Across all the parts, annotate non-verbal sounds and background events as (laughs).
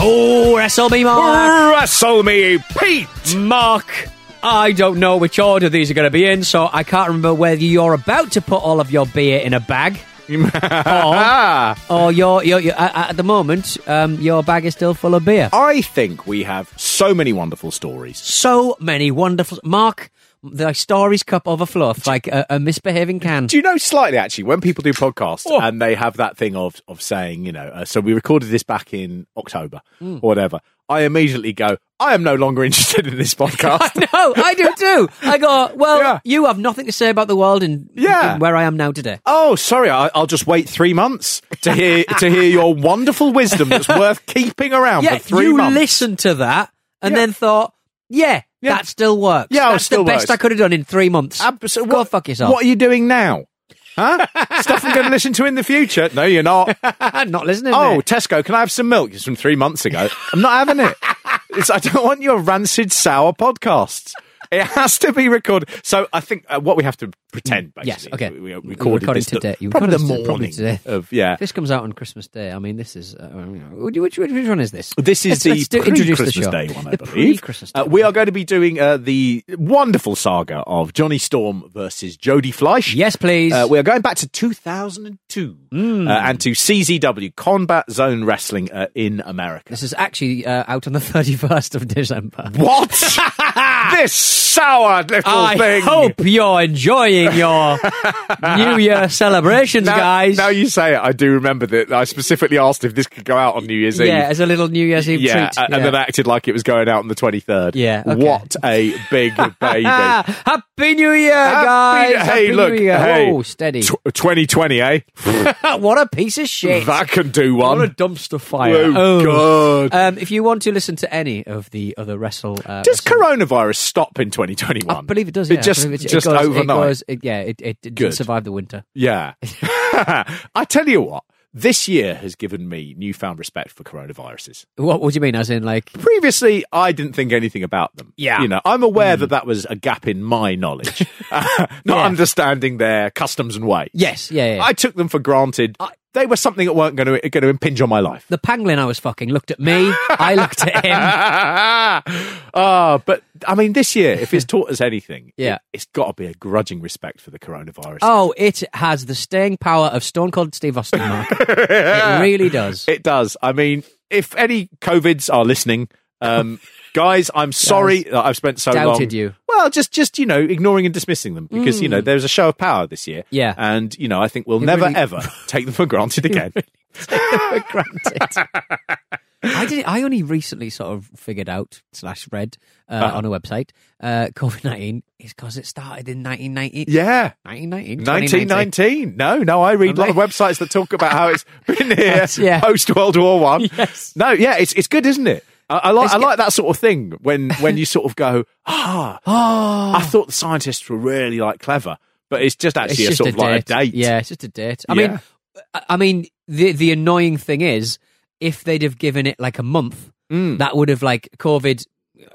Oh, wrestle me, Mark. wrestle me, Pete. Mark, I don't know which order these are going to be in, so I can't remember whether you're about to put all of your beer in a bag. (laughs) or, or you're, you're, you're at, at the moment, um, your bag is still full of beer. I think we have so many wonderful stories. So many wonderful. Mark, the stories cup overfloweth like a, a misbehaving can. Do you know slightly actually when people do podcasts Oh. and they have that thing of of saying, you know, uh, so we recorded this back in October Hmm. or whatever. I immediately go, I am no longer (laughs) interested in this podcast. (laughs) no, I do too. I go, well, Yeah. you have nothing to say about the world and Yeah. where I am now today. Oh, sorry. I, I'll just wait three months to hear to hear your wonderful wisdom that's worth keeping around (laughs) Yeah, for three you months. listened to that and Yeah. then thought, yeah, Yeah. that still works. Yeah, it that's still the best works. I could have done in three months. Abso- Go what- fuck yourself. What are you doing now? Huh? (laughs) Stuff I'm going to listen to in the future? No, you're not. (laughs) Not listening. Oh, mate. Tesco, can I have some milk? It's from three months ago. I'm not having it. (laughs) It's, I don't want your rancid sour podcasts. It has to be recorded. So I think uh, what we have to pretend, basically, Yes, okay. we, we recorded recorded this the- today. Probably the this probably morning today. of yeah. If this comes out on Christmas Day, I mean, this is. Uh, which, which, which one is this? This is Let's- the let's do- introduce the pre-Christmas show. Day one, I The believe. pre-Christmas Uh, Day we are going to be doing uh, the wonderful saga of Johnny Storm versus Jody Fleisch. Yes, please. Uh, we are going back to 2002 Hmm. uh, and to CZW Combat Zone Wrestling uh, in America. this is actually uh, out on the (laughs) 31st of December. What? (laughs) this sour little I thing. hope you're enjoying your (laughs) New Year celebrations, now, guys. now you say it, I do remember that I specifically asked if this could go out on New Year's Eve. yeah, as a little New Year's Eve Yeah, treat. and then acted like it was going out on the 23rd. Yeah, okay. What a big (laughs) baby. Happy New Year, Happy- guys! hey, Happy look, New Year. hey. Oh, steady. Tw 2020, eh? (laughs) what a piece of shit! That can do one. what a dumpster fire! Oh, God. Um, if you want to listen to any of the other wrestle, uh, Does wrestle- coronavirus stop in 2021? I believe it does. It Yeah, I just, it, just it goes, overnight. It goes, it, yeah, it, it, it didn't survive the winter. Yeah. (laughs) (laughs) I tell you what, this year has given me newfound respect for coronaviruses. What, what do you mean? As in, like, Previously, I didn't think anything about them. Yeah. You know, I'm aware that that was a gap in my knowledge, uh, (laughs) not Yeah. understanding their customs and ways. yes, yeah, yeah. I took them for granted. They were something that weren't going to, going to impinge on my life. the pangolin I was fucking looked at me. I looked at him. (laughs) Ah, but I mean, this year, if it's taught us anything, Yeah. it, has got to be a grudging respect for the coronavirus. Oh, it has the staying power of Stone Cold Steve Austin. Mark. (laughs) it really does. It does. I mean, if any COVIDs are listening, um, (laughs) guys, I'm sorry that I've spent so long. Doubted you. Well, just just you know, ignoring and dismissing them because you know there's a show of power this year. Yeah. and you know, I think we'll It never really- ever (laughs) take them for granted (laughs) again. for granted. I did. I only recently sort of figured out slash read uh, Uh-huh. on a website uh, COVID nineteen is because it started in nineteen ninety. yeah. 1919, 1919. No, no, I read a lot of websites that talk about how it's (laughs) been here yeah. post World War One. Yes. No, yeah, it's it's good, isn't it? I, I like I like that sort of thing when when you sort of go, (laughs) ah, Oh, I thought the scientists were really like clever, but it's just it's actually a just sort a of like a date. Yeah, it's just a date. I Yeah. mean, I- mean, the the annoying thing is, if they'd have given it like a month, Mm. that would have like COVID.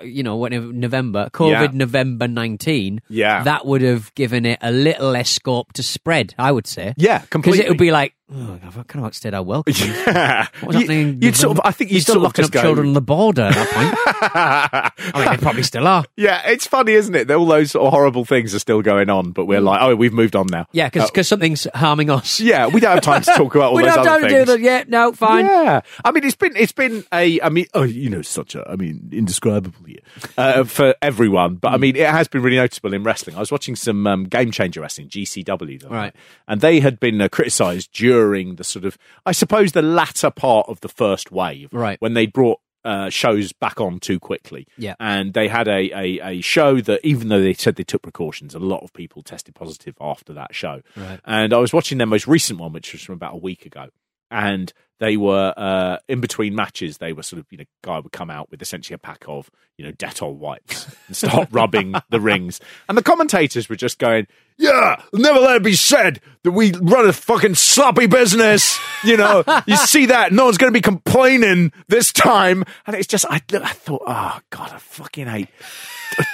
You know, whenever November, COVID Yeah. November nineteen. Yeah. that would have given it a little less scope to spread. I would say. Yeah, because it would be like Oh, I've kind of outstayed our welcome. (laughs) Yeah, What's happening? You, would sort of. I think you'd still sort of locking up go, children on the border at that point. (laughs) I mean, they probably still are. Yeah, it's funny, isn't it? that All those sort of horrible things are still going on, but we're like, oh, we've moved on now. Yeah, because Uh, something's harming us. yeah, we don't have time to talk about (laughs) all we those don't other to things. do that. Yeah, no, fine. Yeah, I mean, it's been it's been a I mean, oh, you know, such a I mean, indescribable year uh, for everyone. But I mean, it has been really noticeable in wrestling. I was watching some um, Game Changer wrestling, GCW, Right. and they had been uh, criticised during the sort of I suppose the latter part of the first wave, Right. when they brought. Uh, shows back on too quickly, Yeah. and they had a, a a show that even though they said they took precautions, a lot of people tested positive after that show. Right. And I was watching their most recent one, which was from about a week ago, and they were uh, in between matches. They were sort of, you know, guy would come out with essentially a pack of, you know, Dettol wipes and start (laughs) rubbing the rings, and the commentators were just going, "Yeah, never let it be said that we run a fucking sloppy business." You know, (laughs) you see that no one's going to be complaining this time, and it's just, I, I thought, oh god, I fucking hate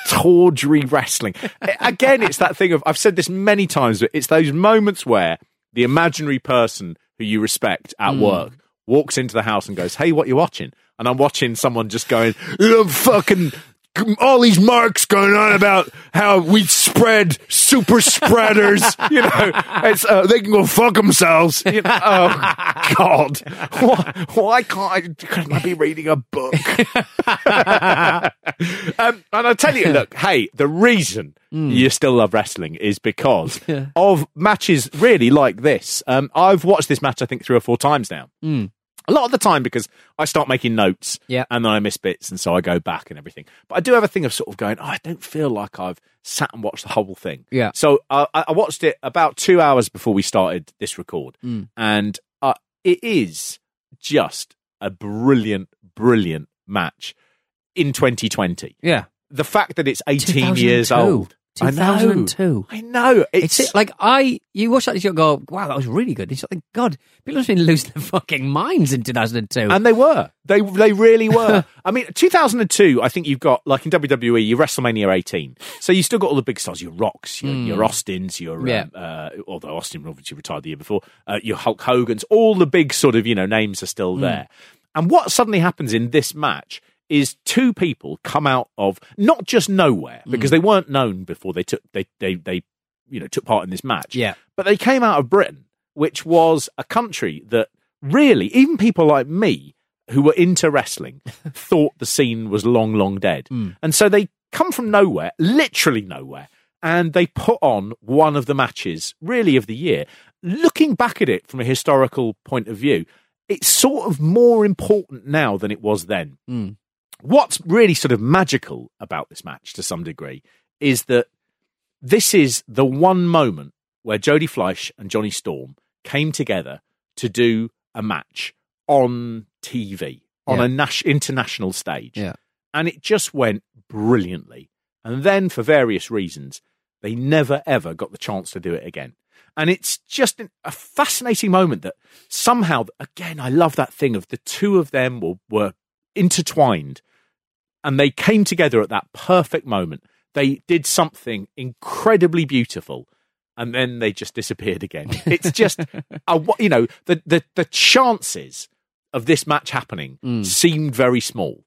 tawdry wrestling. Again, it's that thing of I've said this many times, but it's those moments where the imaginary person who you respect at hmm. work walks into the house and goes, "Hey, what you watching?" And I'm watching someone just going, "Oh, "Fucking." All these marks going on about how we spread super spreaders, (laughs) you know, it's, uh, they can go fuck themselves. You know, oh God, why, why can't I? Couldn't I be reading a book? (laughs) um, and I tell you, look, hey, the reason you still love wrestling is because (laughs) of matches really like this. Um, I've watched this match, I think, three or four times now. A lot of the time because I start making notes Yeah. and then I miss bits and so I go back and everything. But I do have a thing of sort of going, oh, I don't feel like I've sat and watched the whole thing. Yeah. So uh, I I watched it about two hours before we started this record. Mm. And uh, it is just a brilliant, brilliant match in 2020. Yeah. The fact that it's 18 years old. I know. 2002. I know. It's, It's, like I, you watch that and you go, wow, that was really good. It's like, God, people have been losing their fucking minds in 2002. and they were. They they really were. (laughs) I mean, 2002. I think you've got like in WWE, you WrestleMania 18. So you still got all the big stars. Your Rocks, your, your Austins, your Yeah. um, uh, although Austin obviously retired the year before. Uh, your Hulk Hogan's. All the big sort of you know names are still there. And what suddenly happens in this match is two people come out of not just nowhere because mm. they weren't known before they took they they they you know took part in this match. Yeah. But they came out of Britain, which was a country that really, even people like me who were into wrestling, (laughs) thought the scene was long, long dead. Mm. And so they come from nowhere, literally nowhere, and they put on one of the matches, really, of the year. Looking back at it from a historical point of view, it's sort of more important now than it was then. Mm. What's really sort of magical about this match to some degree is that this is the one moment where Jody Fleisch and Johnny Storm came together to do a match on TV on Yeah. a nas- international stage. Yeah. And it just went brilliantly. And then, for various reasons, they never ever got the chance to do it again. And it's just an- a fascinating moment that somehow, again, I love that thing of the two of them were, were intertwined and they came together at that perfect moment. They did something incredibly beautiful, and then they just disappeared again. (laughs) It's just, a, you know, the, the the chances of this match happening seemed very small.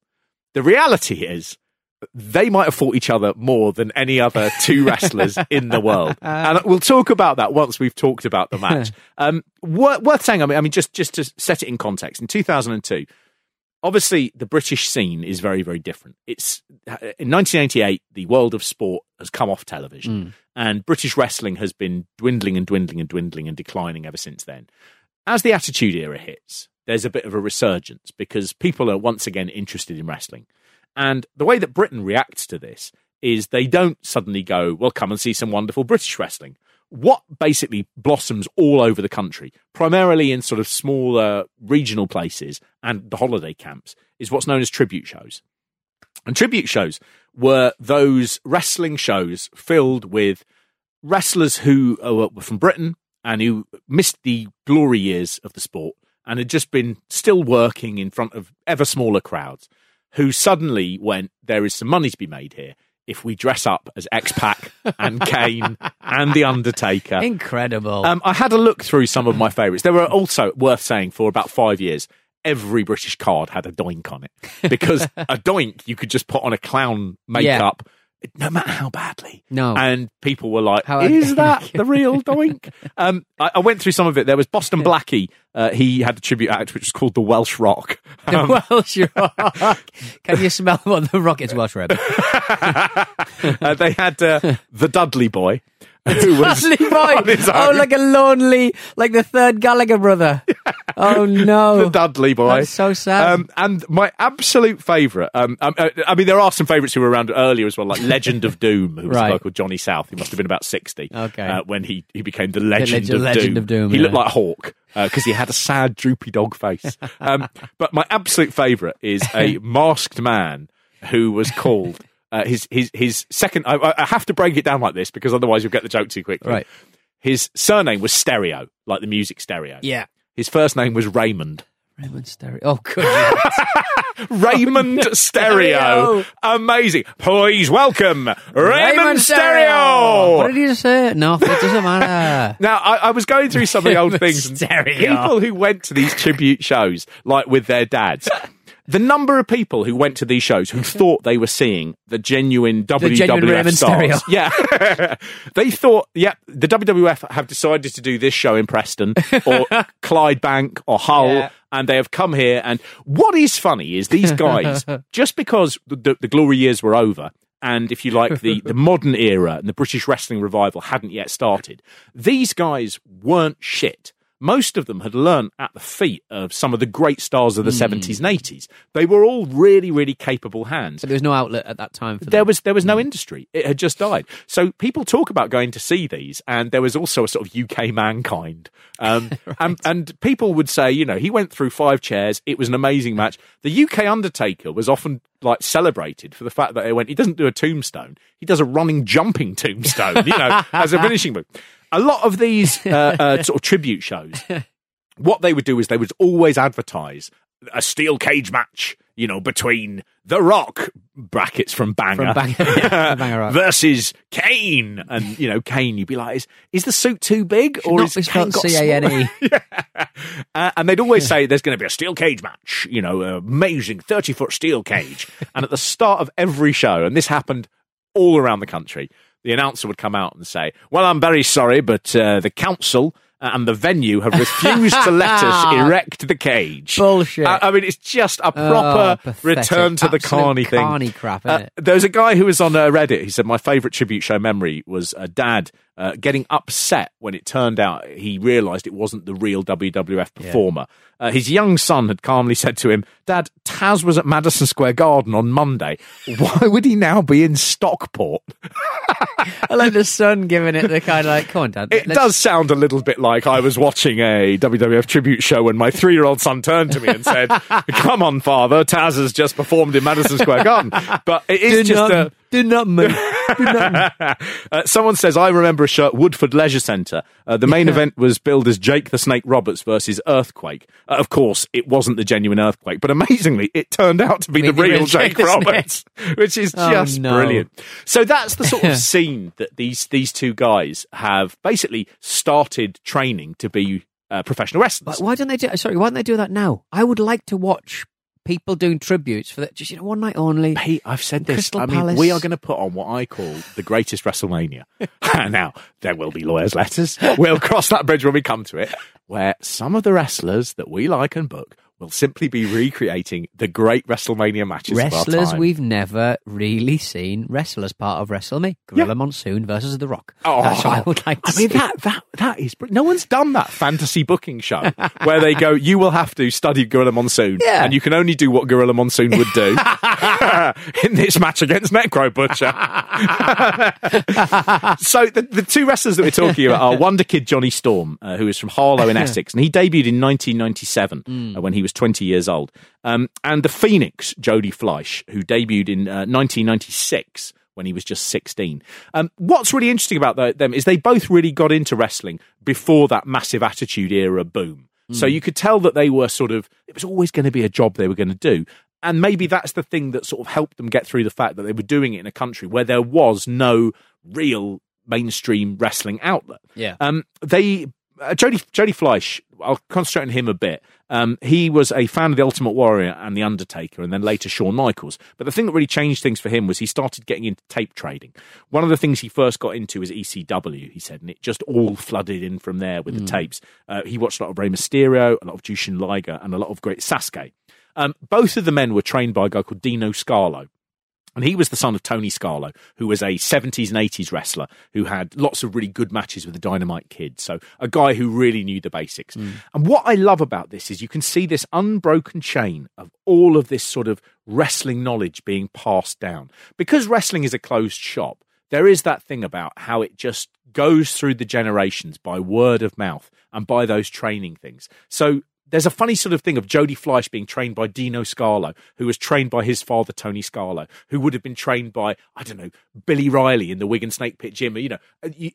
The reality is. They might have fought each other more than any other two (laughs) wrestlers in the world, and we'll talk about that once we've talked about the match. (laughs) Um, worth, worth saying, I mean, I mean, just just to set it in context, in two thousand and two, obviously the British scene is very, very different. It's in 1988, the world of sport has come off television, mm. and British wrestling has been dwindling and dwindling and dwindling and declining ever since then. As the Attitude Era hits, there's a bit of a resurgence because people are once again interested in wrestling. And the way that Britain reacts to this is they don't suddenly go, well, come and see some wonderful British wrestling. What basically blossoms all over the country, primarily in sort of smaller regional places and the holiday camps, is what's known as tribute shows. And tribute shows were those wrestling shows filled with wrestlers who uh, were from Britain and who missed the glory years of the sport and had just been still working in front of ever smaller crowds who suddenly went, there is some money to be made here. If we dress up as X Pac and Kane and The Undertaker. Incredible. Um, I had a look through some of my favourites. There were also worth saying for about five years. Every British card had a doink on it because (laughs) a doink you could just put on a clown makeup, no matter how badly. No. and people were like, How- "Is that (laughs) the real doink?" Um, I, I went through some of it. There was Boston Blackie. Uh, he had a tribute act which was called the Welsh Rock. (laughs) the Um, Welsh (laughs) Rock. Can you smell what the Rocket's Welsh Rabbit? uh, they had uh, the Dudley Boy. (laughs) Who was Dudley (laughs) Boy. on his Oh, like a lonely, like the third Gallagher brother. Oh no, (laughs) the Dudley boy. That's so sad. Um, and my absolute favourite. Um, um, uh, I mean, there are some favourites who were around earlier as well, like Legend of Doom, who was a guy called Johnny South. He must have been about sixty. Okay. uh, when he he became the Legend, Legend- of, Legend Doom. of Doom, He looked yeah. like Hawk because he had a sad, droopy dog face. Um, but my absolute favourite is a masked man who was called. Uh, his his his second. I- I, have to break it down like this because otherwise you'll get the joke too quickly. Right. His surname was Stereo, like the music stereo. yeah. His first name was Raymond. Raymond Stereo. Oh, good. (laughs) Raymond Stereo. Stereo. Amazing. Please welcome Raymond, Stereo. What did you just say? No, it doesn't matter. (laughs) Now, I, I was going through some of the old things. Stereo. People who went to these tribute shows, like with their dads. The number of people who went to these shows who thought they were seeing the genuine WWF genuine stars. (laughs) Yeah. (laughs) they thought, yeah, the WWF have decided to do this show in Preston or (laughs) Clydebank or Hull. Yeah. And they have come here. And what is funny is these guys, just because the, the glory years were over, and if you like, the, the modern era and the British wrestling revival hadn't yet started, these guys weren't shit. Most of them had learnt at the feet of some of the great stars of the 70s and 80s. They were all really, really capable hands So there was no outlet at that time for there them. was there was no industry. It had just died. So people talk about going to see these, and there was also a sort of UK mankind. Um, (laughs) and, and people would say, you know, he went through five chairs. It was an amazing match. The UK Undertaker was often like celebrated for the fact that they went. He doesn't do a tombstone. He does a running, jumping tombstone. You know, as a (laughs) finishing move. A lot of these uh, uh, (laughs) sort of tribute shows what they would do is they would always advertise a steel cage match, you know, between The Rock brackets from Banger, From Banger, yeah, (laughs) Banger Rock. versus Kane, and you know, Kane. You'd be like, is, is the suit too big, or not is Kane got C-A-N-E. (laughs) yeah. Uh, and they'd always say there's going to be a steel cage match, you know, amazing thirty foot steel cage, and at the start of every show, and this happened all around the country, the announcer would come out and say, "Well, I'm very sorry, but uh, the council." And the venue have refused to let us (laughs) erect the cage. Bullshit. I, I mean, it's just a Oh, proper pathetic. return to the Absolute carny thing. carny crap, Uh, it? there's a guy who was on uh, Reddit. He said my favourite tribute show memory was a dad uh, getting upset when it turned out he realised it wasn't the real WWF performer. Uh, his young son had calmly said to him, "Dad, Taz was at Madison Square Garden on Monday. Why would he now be in Stockport?" (laughs) I like the son giving it the kind of like, come on, Dad. It let's- does sound a little bit like I was watching a WWF tribute show when my three year old son turned to me and said, (laughs) Come on, father, Taz has just performed in Madison Square Garden. But it is Do just not, a. do not move. Do not move. (laughs) uh, someone says, I remember a show at Woodford Leisure Centre. Uh, the main event was billed as Jake the Snake Roberts versus Earthquake. Uh, of course, it wasn't the genuine Earthquake, but amazingly, it turned out to be Be the the real real Jake Jake. Roberts, (laughs) which is Oh, just no. brilliant. So that's the sort of (laughs) scene that these these two guys have basically started training to be uh, professional wrestlers. But why don't they do? Sorry, why don't they do that now? I would like to watch people doing tributes for that. Just you know, one night only. Pete, I've said this. Crystal I mean, Palace. we are going to put on what I call the greatest WrestleMania. (laughs) now, there will be lawyers' letters. We'll cross that bridge when we come to it, where some of the wrestlers that we like and book will simply be recreating the great WrestleMania matches Wrestlers we've never really seen wrestle as part of WrestleMe. Gorilla Yeah. Monsoon versus The Rock. Oh, That's what I would like to I mean, see. that that that is. No one's done that fantasy booking show (laughs) where they go, "You will have to study Gorilla Monsoon, Yeah. and you can only do what Gorilla Monsoon would do (laughs) (laughs) in this match against Necro Butcher." so the, the two wrestlers that we're talking about are Wonder Kid Johnny Storm, uh, who is from Harlow in Essex, and he debuted in 1997 uh, when he was 20 years old, um, and the Phoenix Jody Fleisch, who debuted in uh, 1996 when he was just 16. Um, what's really interesting about tho- them is they both really got into wrestling before that massive attitude era boom. So you could tell that they were sort of, it was always going to be a job they were going to do. and maybe that's the thing that sort of helped them get through the fact that they were doing it in a country where there was no real mainstream wrestling outlet. Yeah. Um, they uh, Jody Jody Fleisch. I'll concentrate on him a bit. Um, he was a fan of the Ultimate Warrior and the Undertaker, and then later Shawn Michaels. But the thing that really changed things for him was he started getting into tape trading. One of the things he first got into was ECW. He said, and it just all flooded in from there with the tapes. Uh, he watched a lot of Rey Mysterio, a lot of Jushin Liger, and a lot of great Sasuke. Um, both of the men were trained by a guy called Dino Scarlo. And he was the son of Tony Scarlo, who was a 70s and 80s wrestler who had lots of really good matches with the Dynamite Kid. So a guy who really knew the basics. Mm. And what I love about this is you can see this unbroken chain of all of this sort of wrestling knowledge being passed down. Because wrestling is a closed shop, there is that thing about how it just goes through the generations by word of mouth and by those training things. So there's a funny sort of thing of Jody Fleisch being trained by Dino Scarlo, who was trained by his father, Tony Scarlo, who would have been trained by, I don't know, Billy Riley in the Wigan Snake Pit Gym. You know,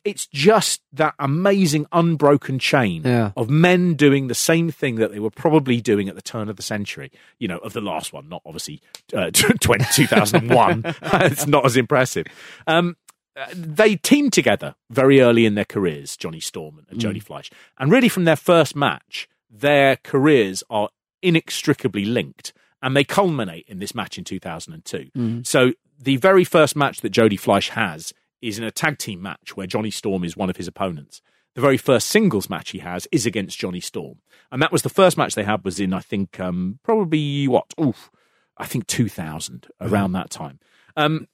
it's just that amazing unbroken chain Yeah. of men doing the same thing that they were probably doing at the turn of the century, you know, of the last one, not obviously uh, (laughs) 20, 2001. (laughs) it's not as impressive. Um, uh, they teamed together very early in their careers, Johnny Storm and Jody Fleisch. And really, from their first match, their careers are inextricably linked. And they culminate in this match in 2002. So, the very first match that Jody Fleisch has is in a tag team match where Johnny Storm is one of his opponents. The very first singles match he has is against Johnny Storm. And that was the first match they had was in, I think, um, probably what? Oof, I think 2000, around that time. Um,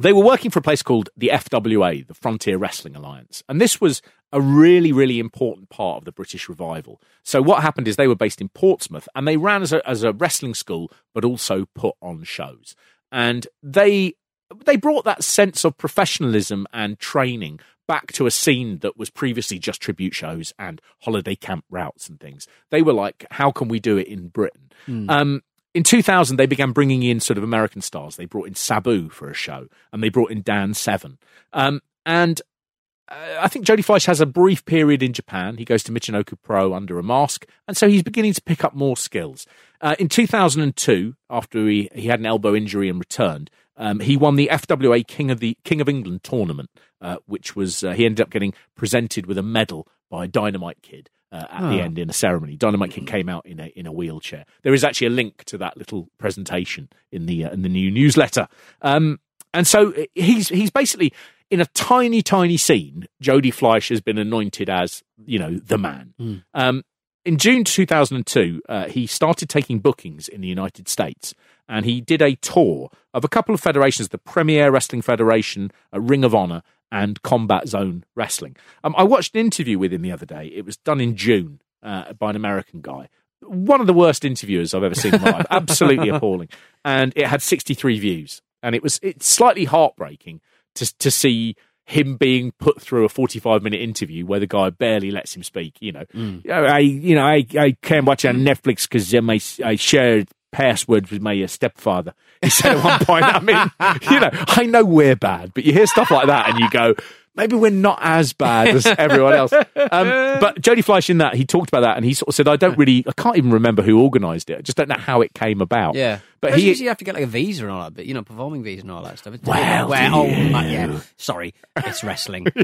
they were working for a place called the FWA, the Frontier Wrestling Alliance. And this was a really, really important part of the British revival. So what happened is they were based in Portsmouth and they ran as a, as a wrestling school, but also put on shows. And they they brought that sense of professionalism and training back to a scene that was previously just tribute shows and holiday camp routes and things. They were like, how can we do it in Britain? Um, in 2000, they began bringing in sort of American stars. They brought in Sabu for a show, and they brought in Dan Seven. Um, and uh, I think Jody Fleisch has a brief period in Japan. He goes to Michinoku Pro under a mask, and so he's beginning to pick up more skills. Uh, in 2002, after he, he had an elbow injury and returned, um, he won the FWA King of the King of England tournament, uh, which was uh, he ended up getting presented with a medal by Dynamite Kid uh, at the end in a ceremony. Dynamite Kid came out in a in a wheelchair. There is actually a link to that little presentation in the uh, in the new newsletter. Um, and so uh, he's he's basically in a tiny tiny scene. Jody Fleisch has been anointed as you know the man. Um, in June 2002, uh, he started taking bookings in the United States, and he did a tour of a couple of federations: the Premier Wrestling Federation, uh, Ring of Honor, and Combat Zone Wrestling. Um, I watched an interview with him the other day. It was done in June uh, by an American guy. One of the worst interviewers I've ever seen in my life. Absolutely (laughs) appalling. And it had 63 views. And it was it's slightly heartbreaking to to see him being put through a 45 minute interview where the guy barely lets him speak. You know, "Oh, I you know I I can't watch on Netflix because um, I I shared passwords with my uh, stepfather. He said at one point. I mean, (laughs) you know, I know we're bad, but you hear stuff like that and you go. Maybe we're not as bad as (laughs) everyone else. Um, but Jody Fleisch in that, he talked about that and he sort of said, I don't really, I can't even remember who organised it. I just don't know how it came about. Yeah, But he, usually you have to get like a visa and all that, but you know, performing visa and all that stuff. It's Well, Where, do oh, my- yeah. Sorry, it's wrestling. (laughs)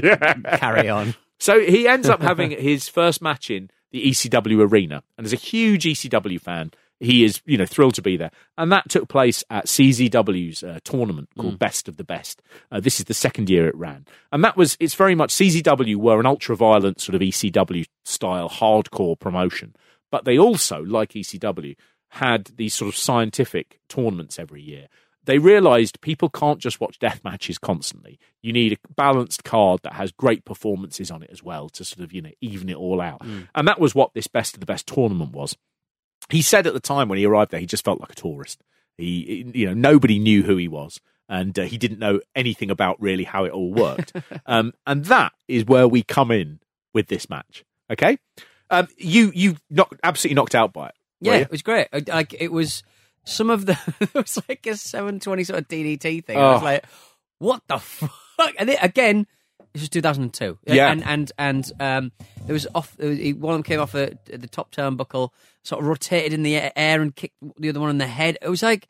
Carry on. So he ends up having his first match in the ECW arena, and as a huge ECW fan, he is you know thrilled to be there. And that took place at CZW's uh, tournament called Best of the Best. Uh, this is the second year it ran, and that was it's very much CZW were an ultra violent sort of ECW style hardcore promotion, but they also like ECW had these sort of scientific tournaments every year they realized people can't just watch death matches constantly. You need a balanced card that has great performances on it as well to sort of, you know, even it all out. And that was what this best of the best tournament was. He said at the time when he arrived there, he just felt like a tourist. He, you know, nobody knew who he was. And uh, he didn't know anything about really how it all worked. (laughs) um, and that is where we come in with this match. Okay. Um, you, you knocked, absolutely knocked out by it. Yeah, it was great. Like it was some of the (laughs) it was like a seven twenty sort of DDT thing. I Oh. was like, what the fuck? And it, again, This was 2002. Yeah. and and and um, it was off. It was, he- one of them came off at the top turnbuckle, sort of rotated in the air and kicked the other one in the head. It was like,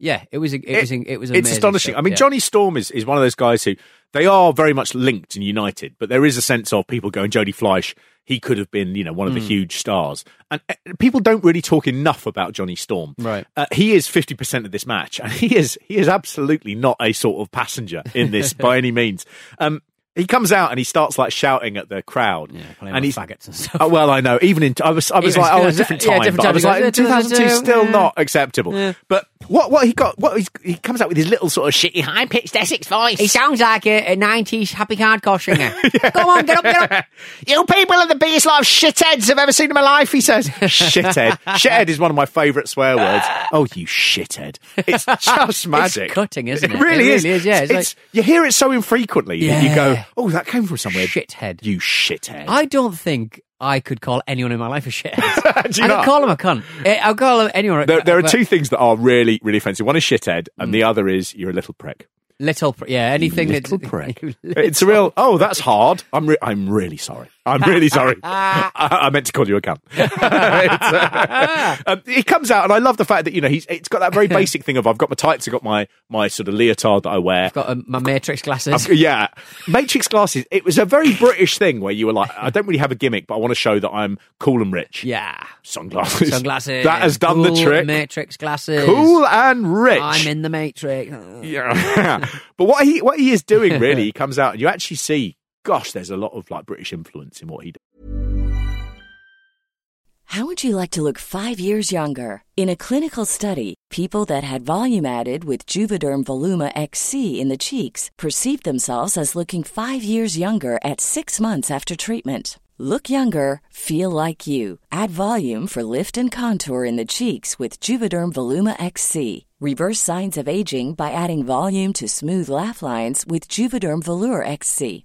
yeah, it was. a- It, was. It was. it's astonishing. stuff, I mean, yeah. Johnny Storm is, is one of those guys who they are very much linked and united, but there is a sense of people going, Jody Fleisch, he could have been, you know, one of the Hmm. huge stars. And uh, people don't really talk enough about Johnny Storm. Right. Uh, he is 50% of this match, and he is he is absolutely not a sort of passenger in this (laughs) by any means. Um, he comes out and he starts like shouting at the crowd, playing and he's faggots and stuff. Oh, well, I know. Even in I was I was Even- like, oh, a (laughs) different yeah, time, different but I was like, in 2002, 2002, still yeah. not acceptable. But what what he got? What he's, he comes out with his little sort of shitty high pitched Essex voice. He sounds like a, a 90s happy hardcore singer. (laughs) Come on, get up, get up. (laughs) You people are the biggest lot of shitheads I've ever seen in my life, he says. (laughs) shithead. Shithead is one of my favourite swear words. Oh, you shithead. It's just magic. cutting, isn't it? It really It is. really is, yeah. It's It's- you hear it so infrequently that you go, oh, that came from somewhere. Shithead. You shithead. I don't think I could call anyone in my life a shithead. (laughs) I not? don't call him a cunt. Eh, I'll call him anyone. there, there are but two things that are really, really offensive. One is shithead, and Mm. the other is you're a little prick. Little, pr- yeah, anything that's. little that's prick. (laughs) it's a real. Oh, that's hard. I'm. Re- I'm really sorry. I'm really sorry. (laughs) I, I meant to call you a cunt. (laughs) Uh, um, he comes out, and I love the fact that you know he's. It's got that very (laughs) basic thing of I've got my tights, I've got my my sort of leotard that I wear. I've got um, my Matrix glasses. I've- yeah, Matrix glasses. It was a very British thing where you were like, I don't really have a gimmick, but I want to show that I'm cool and rich. yeah, Sunglasses. sunglasses. That has done the trick. Matrix glasses. Cool and rich. I'm in the Matrix. Yeah. but what he what he is doing really, he comes out and you actually see, gosh, there's a lot of like British influence in what he does. How would you like to look five years younger? In a clinical study, people that had volume added with Juvederm Voluma XC in the cheeks perceived themselves as looking five years younger at six months after treatment. Look younger, feel like you. Add volume for lift and contour in the cheeks with Juvederm Voluma XC. Reverse signs of aging by adding volume to smooth laugh lines with Juvederm Vollure XC.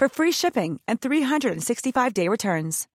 for free shipping and 365-day returns.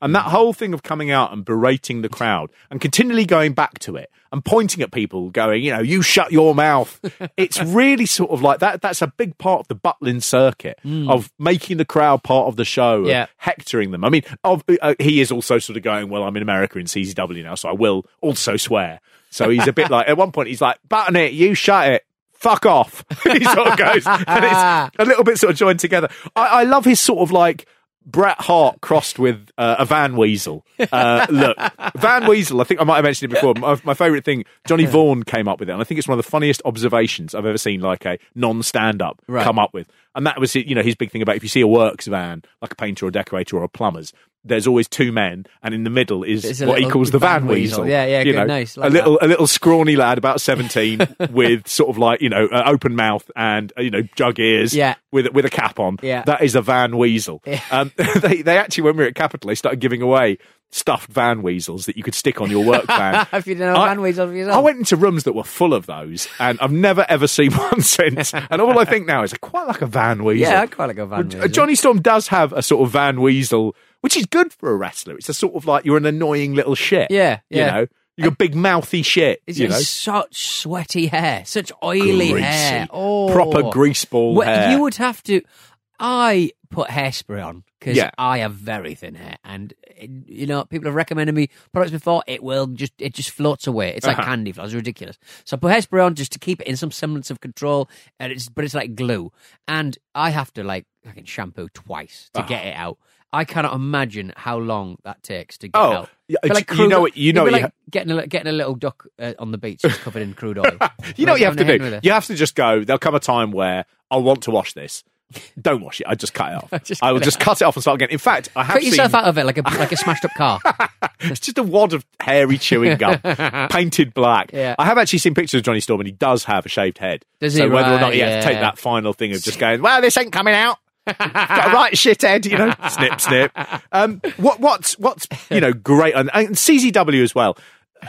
And that whole thing of coming out and berating the crowd and continually going back to it and pointing at people, going, you know, you shut your mouth. (laughs) it's really sort of like that. That's a big part of the Butlin circuit of making the crowd part of the show, Yeah. hectoring them. I mean, of, uh, he is also sort of going, well, I'm in America in CZW now, so I will also swear. So he's a bit (laughs) like, at one point, he's like, button it, you shut it. Fuck off. (laughs) he sort of goes, and it's a little bit sort of joined together. I, I love his sort of like Bret Hart crossed with uh, a Van Weasel. Uh, look, Van Weasel. I think I might have mentioned it before. My, my favourite thing, Johnny Vaughan came up with it, and I think it's one of the funniest observations I've ever seen, like a non-stand-up Right. come up with. And that was, you know, his big thing about if you see a works van, like a painter or a decorator or a plumber's, there's always two men, and in the middle is what he calls the Van Van, Weasel. Weasel. Yeah, yeah, you good, know, nice, a like little, a little scrawny lad about seventeen (laughs) with sort of like you know uh, open mouth and uh, you know jug ears. Yeah. with with a cap on. Yeah. that is a Van Weasel. (laughs) Um, (laughs) they they actually when we were at Capital, they started giving away stuffed Van Weasels that you could stick on your work van. if you didn't I- Van Weasel for yourself. I went into rooms that were full of those, and I've never ever seen one since. And all I think now is I quite like a Van Weasel. Yeah, I quite like a Van Weasel. Johnny Storm does have a sort of Van Weasel, which is good for a wrestler. It's a sort of like you're an annoying little shit. Yeah, yeah. You know, you're a big mouthy shit. It's you know, such sweaty hair, such oily Greasy. hair. Oh, Proper greaseball Well, hair. You would have to. I put hairspray on because Yeah. I have very thin hair, and you know people have recommended me products before. It will just it just floats away. It's like Uh-huh. candy floss. It's ridiculous. So I put hairspray on just to keep it in some semblance of control, and it's but it's like glue, and I have to like fucking shampoo twice to get it out. I cannot imagine how long that takes to get Oh, out. yeah, But you crude know what- you know it'd you like getting a getting a little duck uh, on the beach just covered in crude oil. (laughs) you know what you have to Having a hand do. You have to just go. There'll come a time where I want to wash this. Don't wash it. I just cut it off. (laughs) Just I will just cut it off and start again. In fact, I have Cut yourself seen out of it like a like a smashed up car. (laughs) it's just a wad of hairy chewing gum, painted black. Yeah. I have actually seen pictures of Johnny Storm, and he does have a shaved head. Does he? so he? whether or not Right, he has to take that final thing of just going, well, this ain't coming out. Right shithead, you know, (laughs) snip, snip. Um, what, what's, what's, you know, (laughs) great, and, and CZW as well.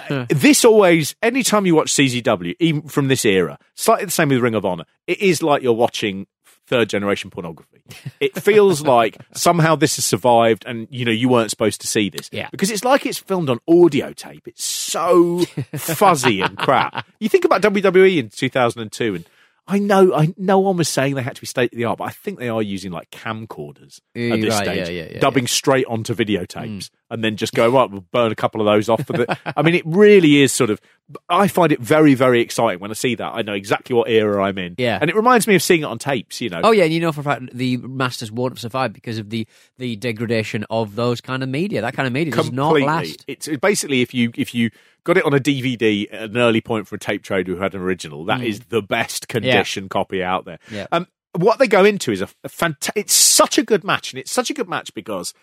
Uh, this always, anytime you watch CZW, even from this era, slightly the same with Ring of Honor, it is like you're watching third generation pornography. It feels (laughs) like somehow this has survived and, you know, you weren't supposed to see this. Yeah. Because it's like it's filmed on audio tape. It's so fuzzy and crap. You think about WWE in 2002 and I know, I no one was saying they had to be state of the art, but I think they are using like camcorders at eh, this right, stage, yeah, yeah, yeah, dubbing straight onto videotapes, hmm. And then just go right. We'll burn a couple of those off for the. I mean, it really is sort of. I find it very, very exciting when I see that. I know exactly what era I'm in. Yeah. and it reminds me of seeing it on tapes. You know. Oh yeah, and you know for a fact the masters won't survive because of the the degradation of those kind of media. That kind of media does not last. It's basically if you if you got it on a DVD at an early point for a tape trader who had an original, that is the best condition copy out there. Mm. Yeah. Um, what they go into is a, a fanta- It's such a good match, and it's such a good match because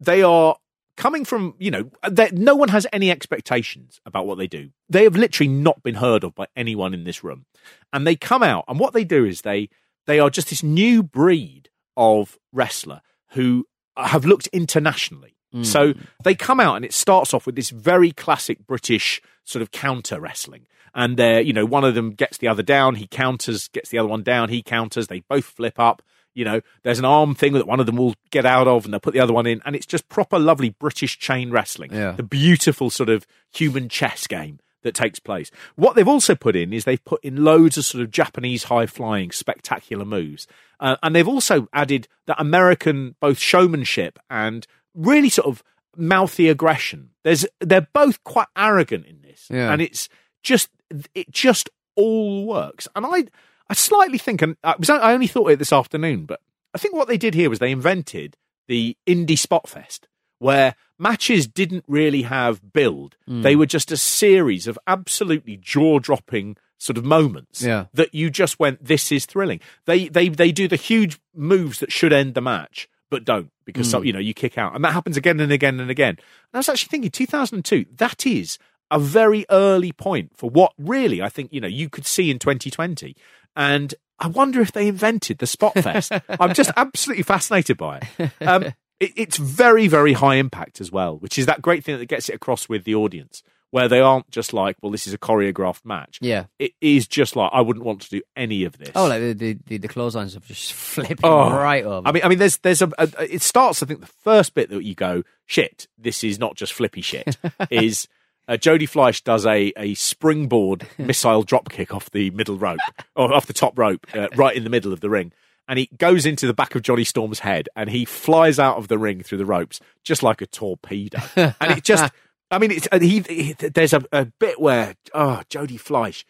they are coming from you know no one has any expectations about what they do. They have literally not been heard of by anyone in this room, and they come out and what they do is they they are just this new breed of wrestler who have looked internationally. Hmm. So they come out and it starts off with this very classic British sort of counter wrestling. And they're, you know, one of them gets the other down, he counters, gets the other one down, he counters, they both flip up. You know, there's an arm thing that one of them will get out of and they'll put the other one in. And it's just proper lovely British chain wrestling. Yeah. The beautiful sort of human chess game that takes place. What they've also put in is they've put in loads of sort of Japanese high flying spectacular moves. Uh, and they've also added that American both showmanship and really sort of mouthy aggression. There's they're both quite arrogant in this. Yeah. And it's just it just all works. And I I slightly think and I was I only thought it this afternoon, but I think what they did here was they invented the indie spot fest where matches didn't really have build. Hmm. They were just a series of absolutely jaw-dropping sort of moments Yeah. that you just went this is thrilling. They they they do the huge moves that should end the match but don't because so, you know you kick out and that happens again and again and again. And I was actually thinking 2002 that is a very early point for what really I think you know you could see in 2020 and I wonder if they invented the spot fest. I'm just (laughs) absolutely fascinated by it. Um, it. It's very, very high impact as well, which is that great thing that gets it across with the audience, where they aren't just like, well, this is a choreographed match. Yeah. It is just like, I wouldn't want to do any of this. Oh, like the the, the, the clotheslines have just (laughs) flipping Oh. right over. I mean, I mean, there's, there's a, a, it starts. I think the first bit that you go, shit, this is not just flippy shit. (laughs) is uh, Jody Fleisch does a a springboard (laughs) missile drop kick off the middle rope or off the top rope, uh, right in the middle of the ring, and he goes into the back of Johnny Storm's head, and he flies out of the ring through the ropes just like a torpedo, (laughs) and it just. I mean, it's, he, he, there's a, a bit where, oh, Jody Fleisch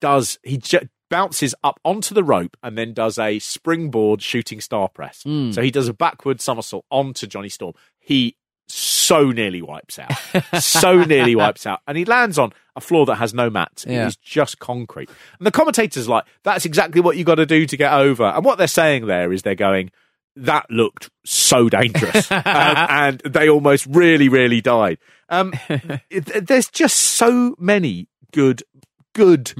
does he ju- bounces up onto the rope and then does a springboard shooting star press. Hmm. So he does a backward somersault onto Johnny Storm. He so nearly wipes out, so nearly wipes out, and he lands on a floor that has no mats. Yeah. It is just concrete. And the commentators like, "That's exactly what you got to do to get over." And what they're saying there is they're going. That looked so dangerous, (laughs) um, and they almost really, really died. Um, (laughs) it- there's just so many good, good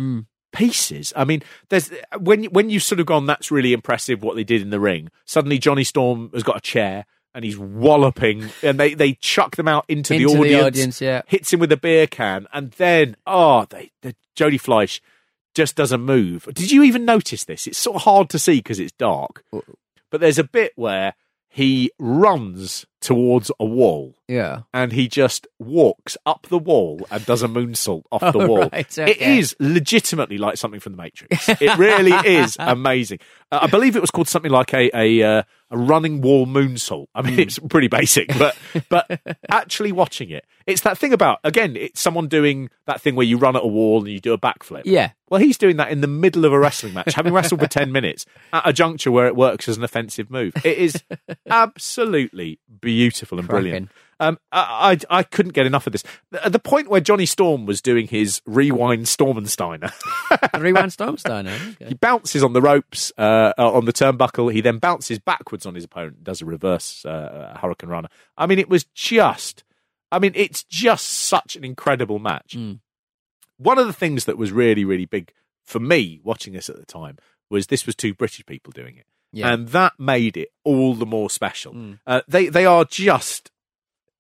pieces. I mean, there's when when you've sort of gone, that's really impressive what they did in the ring. Suddenly, Johnny Storm has got a chair and he's walloping, and they they chuck them out into, Into the the audience. audience, yeah. hits him with a beer can, and then oh, they the Jody Fleisch just doesn't move. Did you even notice this? It's sort of hard to see because it's dark, uh, but there's a bit where he runs towards a wall Yeah. and he just walks up the wall and does a moonsault off the (laughs) Oh, wall. right, okay. is legitimately like something from the Matrix. It really (laughs) is amazing. Uh, I believe it was called something like a a, uh, a running wall moonsault. I mean, Hmm. it's pretty basic, but (laughs) but actually watching it, it's that thing about again, it's someone doing that thing where you run at a wall and you do a backflip. Yeah. Well, he's doing that in the middle of a wrestling match, having wrestled for 10 minutes at a juncture where it works as an offensive move. It is absolutely beautiful and brilliant. Um, I, I I couldn't get enough of this. At the point where Johnny Storm was doing his rewind Stormensteiner, Rewind Stormsteiner. (laughs) he bounces on the ropes uh, uh, on the turnbuckle. He then bounces backwards on his opponent, does a reverse uh, hurricanrana. I mean, it was just. I mean, it's just such an incredible match. One of the things that was really, really big for me watching this at the time was this was two British people doing it, Yeah. and that made it all the more special. Uh, they they are just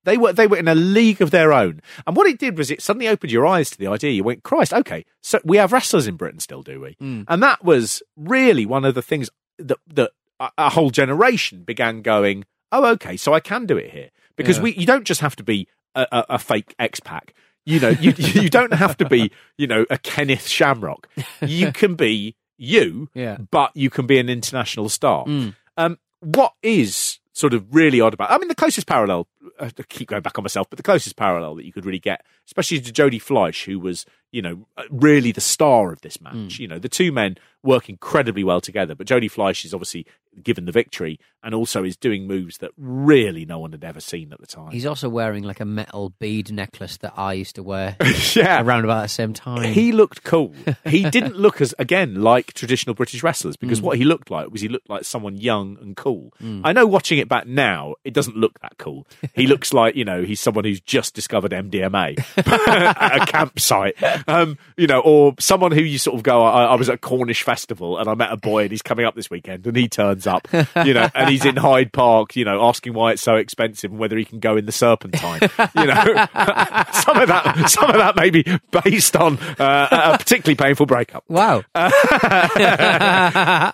they were they were in a league of their own. And what it did was it suddenly opened your eyes to the idea. You went, Christ, okay, so we have wrestlers in Britain still, do we? And that was really one of the things that that a, whole generation began going, oh, okay, so I can do it here because Yeah. we you don't just have to be a, a, a fake X Pac. You know, you (laughs) you don't have to be you know a Kenneth Shamrock. You can be you, Yeah. but you can be an international star. Mm. Um, what is sort of really odd about? I mean, the closest parallel. I keep going back on myself, but the closest parallel that you could really get, especially to Jody Fleisch, who was you know uh, really the star of this match. Mm. You know, the two men work incredibly well together. But Jody Fleisch is obviously given the victory, and also is doing moves that really no one had ever seen at the time. He's also wearing like a metal bead necklace that I used to wear (laughs) yeah, around about the same time. He looked cool. (laughs) He didn't look as again like traditional British wrestlers Mm. because what he looked like was he looked like someone young and cool. I know watching it back now, it doesn't look that cool. (laughs) He looks like you know he's someone who's just discovered MDMA (laughs) at a campsite, um, you know, or someone who you sort of go. I, I was at a Cornish festival and I met a boy and he's coming up this weekend and he turns up, you know, and he's in Hyde Park, you know, asking why it's so expensive and whether he can go in the Serpentine, you know. (laughs) some of that, some of that may be based on uh, a particularly painful breakup. wow. (laughs)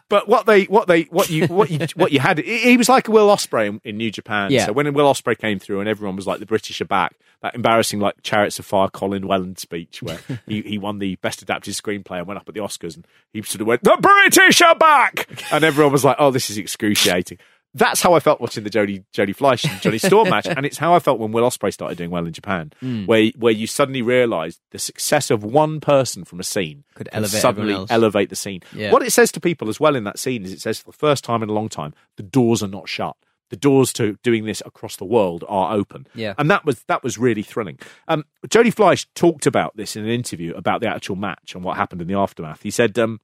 But what they, what they, what you, what you, what you had, he he was like a Will Ospreay in, in New Japan. Yeah. So when Will Ospreay came through and everyone was like, the British are back, that embarrassing like Chariots of Fire Colin Welland speech where (laughs) he, he won the best adapted screenplay and went up at the Oscars and he sort of went, the British are back, and everyone was like, oh, this is excruciating. That's how I felt watching the Jody Jody Fleisch and Johnny Storm match, and it's how I felt when Will Ospreay started doing well in Japan, Hmm. where where you suddenly realise the success of one person from a scene Could elevate suddenly elevate the scene. Yeah. What it says to people as well in that scene is it says for the first time in a long time, the doors are not shut. The doors to doing this across the world are open. Yeah. And that was that was really thrilling. Um, Jody Fleisch talked about this in an interview about the actual match and what happened in the aftermath. He said, um,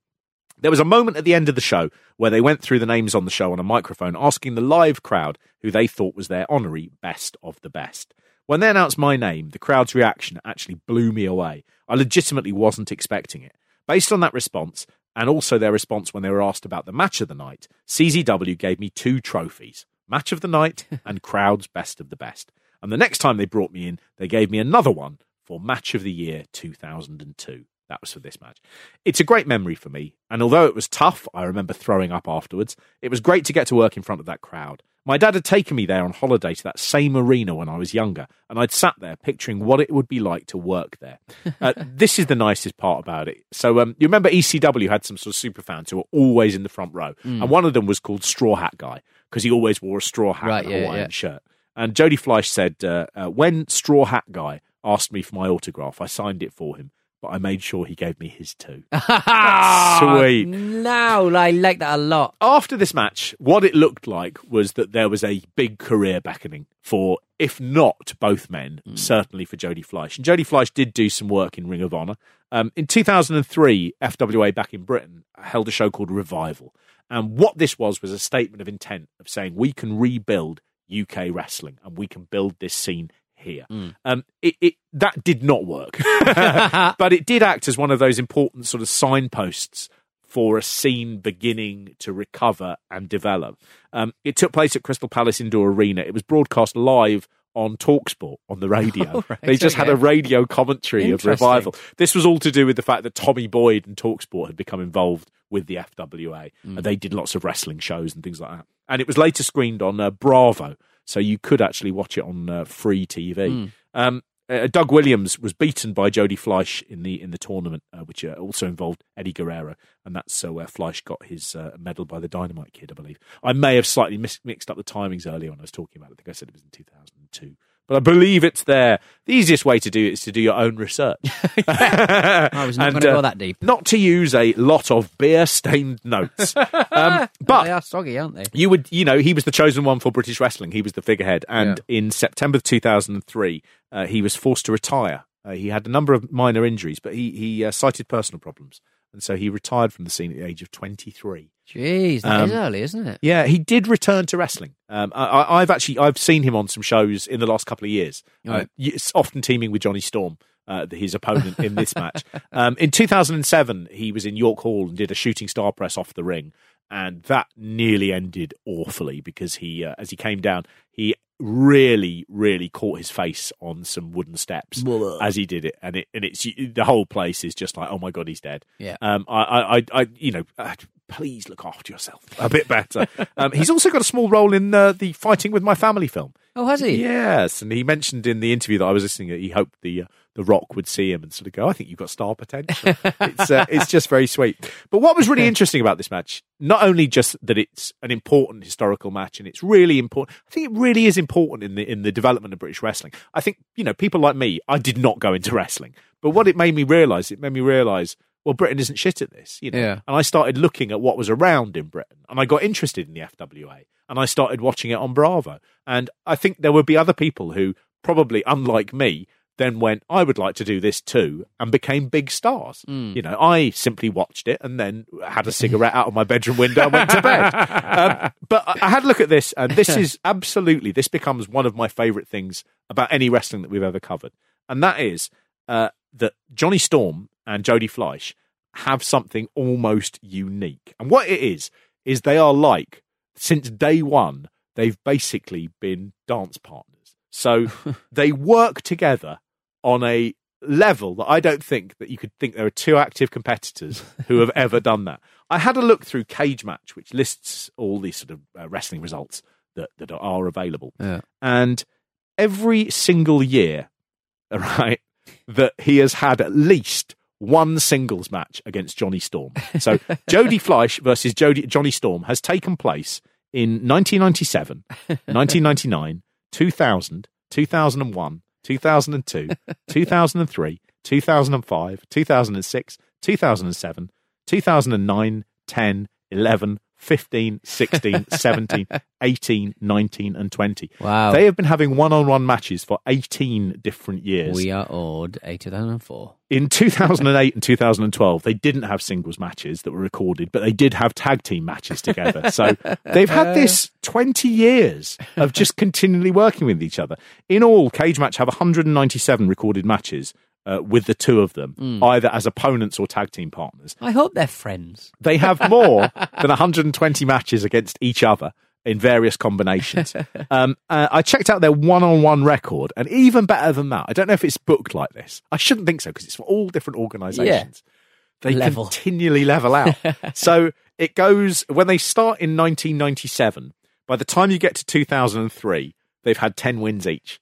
there was a moment at the end of the show where they went through the names on the show on a microphone, asking the live crowd who they thought was their honorary best of the best. When they announced my name, the crowd's reaction actually blew me away. I legitimately wasn't expecting it. Based on that response, and also their response when they were asked about the match of the night, CZW gave me two trophies Match of the Night (laughs) and Crowd's Best of the Best. And the next time they brought me in, they gave me another one for Match of the Year 2002. That was for this match. It's a great memory for me, and although it was tough, I remember throwing up afterwards. It was great to get to work in front of that crowd. My dad had taken me there on holiday to that same arena when I was younger, and I'd sat there picturing what it would be like to work there. Uh, (laughs) this is the nicest part about it. So, um, you remember ECW had some sort of super fans who were always in the front row, and one of them was called Straw Hat Guy because he always wore a straw hat Right, and a yeah, Hawaiian yeah. shirt. And Jody Fleisch said, uh, uh, when Straw Hat Guy asked me for my autograph, I signed it for him but I made sure he gave me his two. Ah, (laughs) Sweet. No, I like that a lot. After this match, what it looked like was that there was a big career beckoning for, if not both men, certainly for Jody Fleisch. And Jody Fleisch did do some work in Ring of Honor. Um, in 2003, FWA back in Britain held a show called Revival. And what this was was a statement of intent of saying we can rebuild UK wrestling and we can build this scene here. Um, it, it that did not work, (laughs) but it did act as one of those important sort of signposts for a scene beginning to recover and develop. Um, it took place at Crystal Palace Indoor Arena. It was broadcast live on Talksport on the radio. (laughs) Oh, right, they just had a radio commentary of revival. This was all to do with the fact that Tommy Boyd and Talksport had become involved with the FWA. Mm. And they did lots of wrestling shows and things like that. And it was later screened on uh, Bravo, so you could actually watch it on uh, free TV. Mm. Um, uh, Doug Williams was beaten by Jody Fleisch in the in the tournament, uh, which uh, also involved Eddie Guerrero, and that's uh, where Fleisch got his uh, medal by the Dynamite Kid, I believe. I may have slightly mis- mixed up the timings earlier when I was talking about it. I think I said it was in 2002. But I believe it's there. The easiest way to do it is to do your own research. (laughs) I was not going to uh, go that deep. Not to use a lot of beer stained notes. (laughs) Um, but they are soggy, aren't they? you would, you know, he was the chosen one for British wrestling. He was the figurehead. And in September 2003, uh, he was forced to retire. Uh, he had a number of minor injuries, but he, he uh, cited personal problems. And so he retired from the scene at the age of 23. Jeez, that is Um, early, isn't it? Yeah, he did return to wrestling. Um, I, I've actually I've seen him on some shows in the last couple of years. Uh, Right. it's often teaming with Johnny Storm, uh, his opponent in this match. (laughs) Um, in 2007, he was in York Hall and did a shooting star press off the ring, and that nearly ended awfully because he, uh, as he came down, he really, really caught his face on some wooden steps as he did it, and it and it's the whole place is just like, oh my god, he's dead. Yeah. Um, I, I, I, I you know, uh, please look after yourself a bit better. (laughs) um, he's also got a small role in uh, the Fighting with My Family film. Oh, has he? Yes, and he mentioned in the interview that I was listening that he hoped the uh, the Rock would see him and sort of go, "I think you've got star potential." it's uh, it's just very sweet. But what was really interesting about this match, not only just that it's an important historical match and it's really important, I think it really is important in the in the development of British wrestling. I think you know people like me, I did not go into wrestling, but what it made me realise, it made me realise. Well, Britain isn't shit at this, you know. Yeah. And I started looking at what was around in Britain, and I got interested in the FWA, and I started watching it on Bravo. And I think there would be other people who probably, unlike me, then went, I would like to do this too, and became big stars. You know, I simply watched it and then had a cigarette out of my bedroom window and went to bed. (laughs) um, but I had a look at this, and this (laughs) is absolutely, this becomes one of my favourite things about any wrestling that we've ever covered. And that is uh, that Johnny Storm and Jody Fleisch have something almost unique. And what it is, is they are like, since day one, they've basically been dance partners. So (laughs) they work together on a level that I don't think that you could think there are two active competitors who have (laughs) ever done that. I had a look through Cagematch, which lists all these sort of uh, wrestling results that, that are available. Yeah. And every single year, (laughs) right, that he has had at least one singles match against Johnny Storm. So (laughs) Jody Fleisch versus Jody, Johnny Storm has taken place in 1997, 1999, 2000, 2001, 2002, 2003, 2005, 2006, 2007, 2009, 10, 11, 15, 16, (laughs) 17, 18, 19, and 20. Wow. They have been having one on one matches for 18 different years. We are old, eh, 2004. In 2008 and 2012, they didn't have singles matches that were recorded, but they did have tag team matches together. So (laughs) they've had this 20 years of just continually working with each other. In all, Cagematch have 197 recorded matches uh, with the two of them, either as opponents or tag team partners. I hope they're friends. They have more (laughs) than 120 matches against each other in various combinations. (laughs) Um, uh, I checked out their one-on-one record, and even better than that, I don't know if it's booked like this. I shouldn't think so because it's for all different organisations. They Level. continually level out. (laughs) so it goes when they start in 1997. By the time you get to 2003, they've had 10 wins each.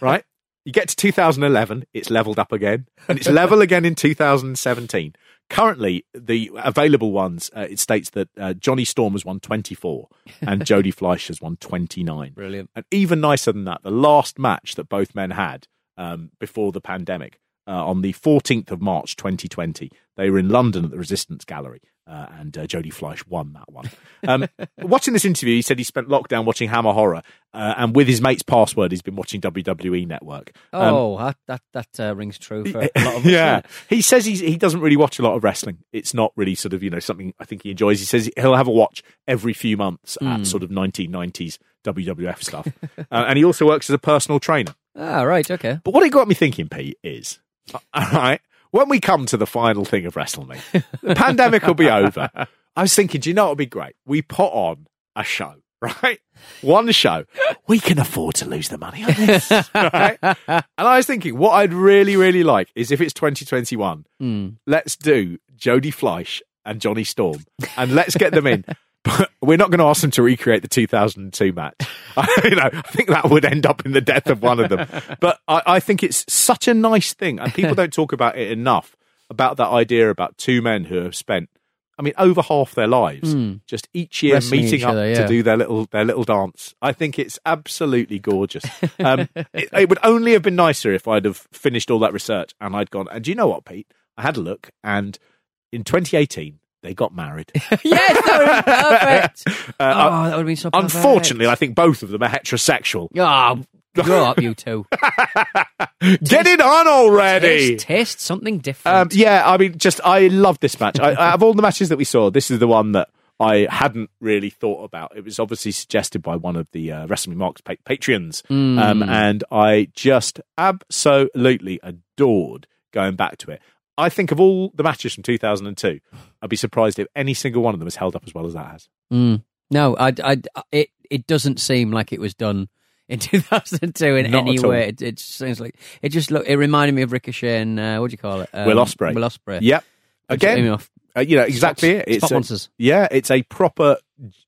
Right? You get to 2011, it's leveled up again, and it's level again in 2017. Currently, the available ones, uh, it states that uh, Johnny Storm has won 24 and (laughs) Jody Fleisch has won 29. Brilliant. And even nicer than that, the last match that both men had um, before the pandemic, uh, on the 14th of March 2020. They were in London at the Resistance Gallery, uh, and uh, Jody Fleisch won that one. Um, (laughs) watching this interview, he said he spent lockdown watching Hammer Horror, uh, and with his mate's password, he's been watching WWE Network. Um, Oh, that that, that uh, rings true for a lot of us. (laughs) yeah, he says he's, he doesn't really watch a lot of wrestling. It's not really sort of you know something I think he enjoys. He says he'll have a watch every few months Hmm. at sort of 1990s WWF stuff, (laughs) uh, and he also works as a personal trainer. Ah, right, okay. But what it got me thinking, Pete, is all right when we come to the final thing of WrestleMania, the pandemic will be over. I was thinking, do you know what would be great? We put on a show, (laughs) right? One show. We can afford to lose the money on this, (laughs) right? And I was thinking, what I'd really, really like is if it's 2021, Hmm. let's do Jody Fleisch and Johnny Storm, and let's get them in. But (laughs) we're not going to ask them to recreate the 2002 match. (laughs) you know, I think that would end up in the death of one of them. (laughs) But I, I think it's such a nice thing, and people don't talk about it enough about that idea about two men who have spent, I mean, over half their lives just each year Wrestling meeting each up other, to do their little their little dance. I think it's absolutely gorgeous. Um, it, it would only have been nicer if I'd have finished all that research and I'd gone. And do you know what, Pete? I had a look, and in 2018 they got married. (laughs) yes, that would perfect. (laughs) Uh, oh, that would have been so perfect. Unfortunately, I think both of them are heterosexual. Oh, grow up, you two. (laughs) Get it on already. Taste, taste something different. Um, yeah, I mean, just I love this match. I, out of all the matches that we saw, this is the one that I hadn't really thought about. It was obviously suggested by one of the uh, Wrestling Marks pa- Patreons, um, and I just absolutely adored going back to it. I think of all the matches from 2002, I'd be surprised if any single one of them has held up as well as that has. Mm. No, I, I, it, it doesn't seem like it was done in (laughs) 2002 in Not any way. It, it seems like it just look. It reminded me of Ricochet and uh, what do you call it? Um, Will Ospreay. Will Ospreay. Yep. Again, uh, you know exactly Spot- it. It's a- monsters. yeah, it's a proper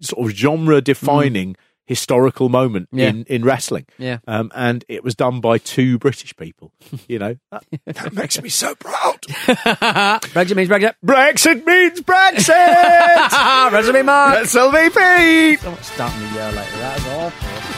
sort of genre-defining historical moment. Yeah. in, in wrestling. Yeah. Um, and it was done by two British people. You know, (laughs) that, that makes me so proud. (laughs) Brexit means Brexit. Brexit means Brexit. (laughs) Resume Mark. That's LVP. Don't start me year later. That is awful.